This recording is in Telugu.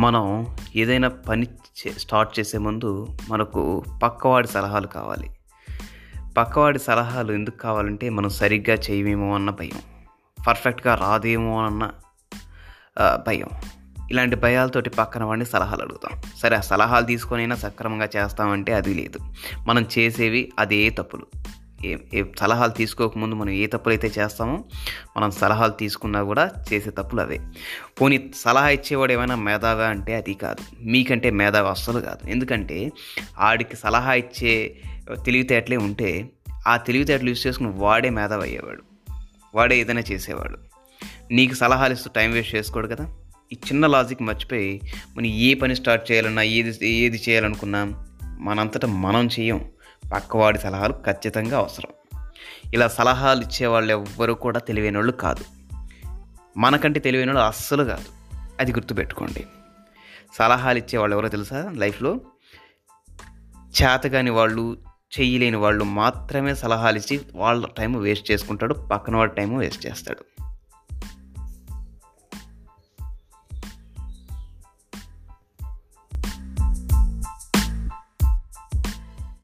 మనం ఏదైనా పని చే స్టార్ట్ చేసే ముందు మనకు పక్కవాడి సలహాలు కావాలి. పక్కవాడి సలహాలు ఎందుకు కావాలంటే మనం సరిగ్గా చేయమేమో అన్న భయం. పర్ఫెక్ట్గా రాదేమో అన్న భయం. ఇలాంటి భయాలతోటి పక్కన వాడిని సలహాలు అడుగుతాం. సరే ఆ సలహాలు తీసుకొనైనా సక్రమంగా చేస్తామంటే అది లేదు. మనం చేసేవి అదే తప్పులు. సలహాలు తీసుకోకముందు మనం ఏ తప్పులు అయితే చేస్తామో మనం సలహాలు తీసుకున్నా కూడా చేసే తప్పులు అవే. పోనీ సలహా ఇచ్చేవాడు ఏమైనా మేధావా అంటే అది కాదు. మీకంటే మేధావి అస్సలు కాదు. ఎందుకంటే ఆడికి సలహా ఇచ్చే తెలివితేటలే ఉంటే ఆ తెలివితేటలు యూజ్ చేసుకుని వాడే మేధావి అయ్యేవాడు. వాడే ఏదైనా చేసేవాడు. నీకు సలహాలు ఇస్తూ టైం వేస్ట్ చేసుకోడు కదా. ఈ చిన్న లాజిక్ మర్చిపోయి మనం ఏ పని స్టార్ట్ చేయాలన్నా ఏది ఏది చేయాలనుకున్నా మనంతటా మనం చేయం. పక్కవాడి సలహాలు ఖచ్చితంగా అవసరం. ఇలా సలహాలు ఇచ్చేవాళ్ళు ఎవ్వరూ కూడా తెలివైన వాళ్ళు కాదు. మనకంటే తెలివైన వాళ్ళు అస్సలు కాదు. అది గుర్తుపెట్టుకోండి. సలహాలు ఇచ్చేవాళ్ళు ఎవరో తెలుసా లైఫ్లో? చేతగాని వాళ్ళు చెయ్యలేని వాళ్ళు మాత్రమే సలహాలు ఇచ్చి వాళ్ళ టైం వేస్ట్ చేసుకుంటాడు పక్కన వాడి టైం వేస్ట్ చేస్తాడు.